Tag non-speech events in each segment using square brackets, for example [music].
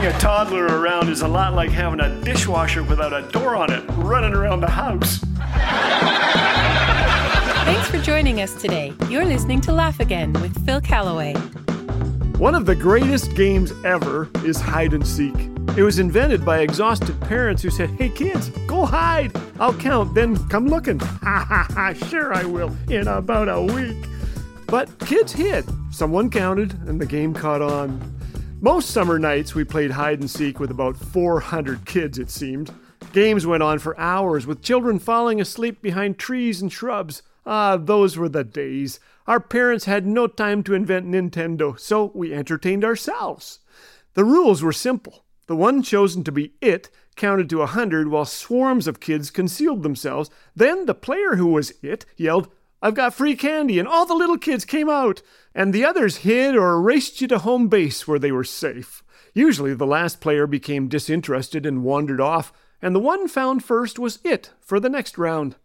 Having a toddler around is a lot like having a dishwasher without a door on it running around the house. Thanks for joining us today. You're listening to Laugh Again with Phil Callaway. One of the greatest games ever is hide and seek. It was invented by exhausted parents who said, Hey kids, go hide. I'll count, then come looking. [laughs] Ha ha ha, sure I will, in about a week. But kids hid. Someone counted, and the game caught on. Most summer nights we played hide and seek with about 400 kids, it seemed. Games went on for hours, with children falling asleep behind trees and shrubs. Ah, those were the days. Our parents had no time to invent Nintendo, so we entertained ourselves. The rules were simple. The one chosen to be it counted to a hundred while swarms of kids concealed themselves. Then the player who was it yelled, I've got free candy, and all the little kids came out, and the others hid or raced you to home base where they were safe. Usually the last player became disinterested and wandered off, and the one found first was it for the next round.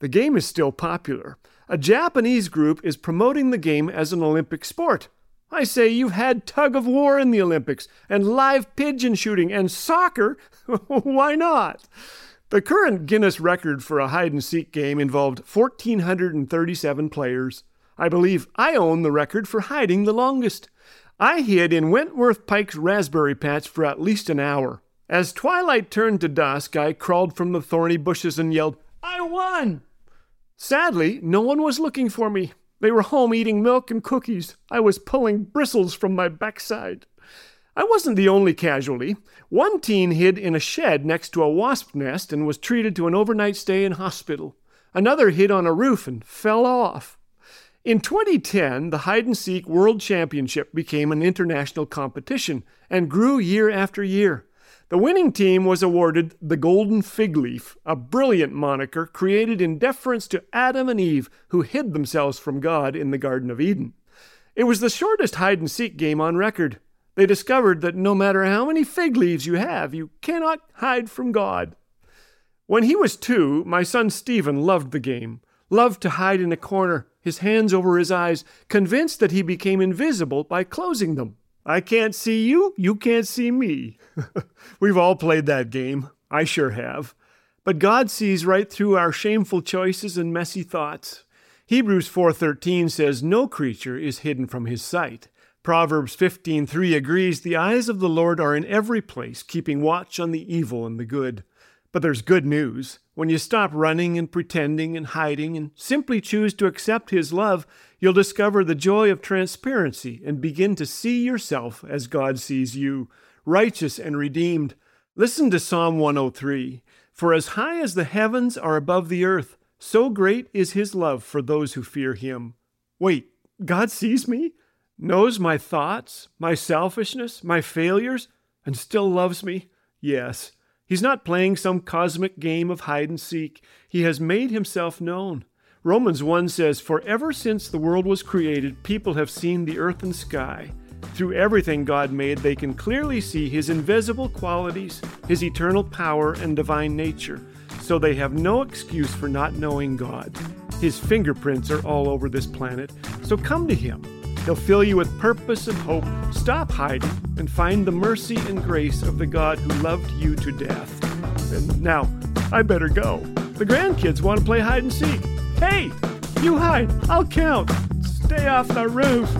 The game is still popular. A Japanese group is promoting the game as an Olympic sport. I say you've had tug of war in the Olympics and live pigeon shooting and soccer. [laughs] Why not? The current Guinness record for a hide and seek game involved 1,437 players. I believe I own the record for hiding the longest. I hid in Wentworth Pike's raspberry patch for at least an hour. As twilight turned to dusk, I crawled from the thorny bushes and yelled, I won! Sadly, no one was looking for me. They were home eating milk and cookies. I was pulling bristles from my backside. I wasn't the only casualty. One teen hid in a shed next to a wasp nest and was treated to an overnight stay in hospital. Another hid on a roof and fell off. In 2010, the Hide and Seek World Championship became an international competition and grew year after year. The winning team was awarded the Golden Fig Leaf, a brilliant moniker created in deference to Adam and Eve, who hid themselves from God in the Garden of Eden. It was the shortest hide and seek game on record. They discovered that no matter how many fig leaves you have, you cannot hide from God. When he was two, my son Stephen loved the game, loved to hide in a corner, his hands over his eyes, convinced that he became invisible by closing them. I can't see you, you can't see me. [laughs] We've all played that game. I sure have. But God sees right through our shameful choices and messy thoughts. Hebrews 4:13 says no creature is hidden from his sight. Proverbs 15:3 agrees the eyes of the Lord are in every place, keeping watch on the evil and the good. But there's good news. When you stop running and pretending and hiding and simply choose to accept His love, you'll discover the joy of transparency and begin to see yourself as God sees you, righteous and redeemed. Listen to Psalm 103 For as high as the heavens are above the earth, so great is His love for those who fear Him. Wait, God sees me? Knows my thoughts, my selfishness, my failures, and still loves me? Yes. He's not playing some cosmic game of hide and seek. He has made himself known. Romans 1 says, For ever since the world was created, people have seen the earth and sky. Through everything God made, they can clearly see His invisible qualities, His eternal power, and divine nature, so they have no excuse for not knowing God. His fingerprints are all over this planet, so come to Him. He'll fill you with purpose and hope. Stop hiding and find the mercy and grace of the God who loved you to death. And now, I better go. The grandkids want to play hide and seek. Hey, you hide. I'll count. Stay off the roof.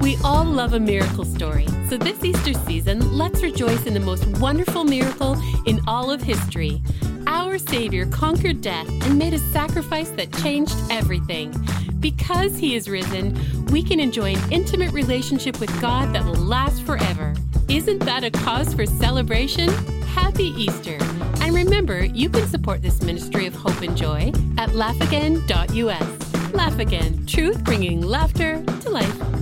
We all love a miracle story, so this Easter season, let's rejoice in the most wonderful miracle in all of history. Our Savior conquered death and made a sacrifice that changed everything. Because He is risen, we can enjoy an intimate relationship with God that will last forever. Isn't that a cause for celebration? Happy Easter! And remember, you can support this ministry of hope and joy at laughagain.us. Laugh Again, truth bringing laughter to life.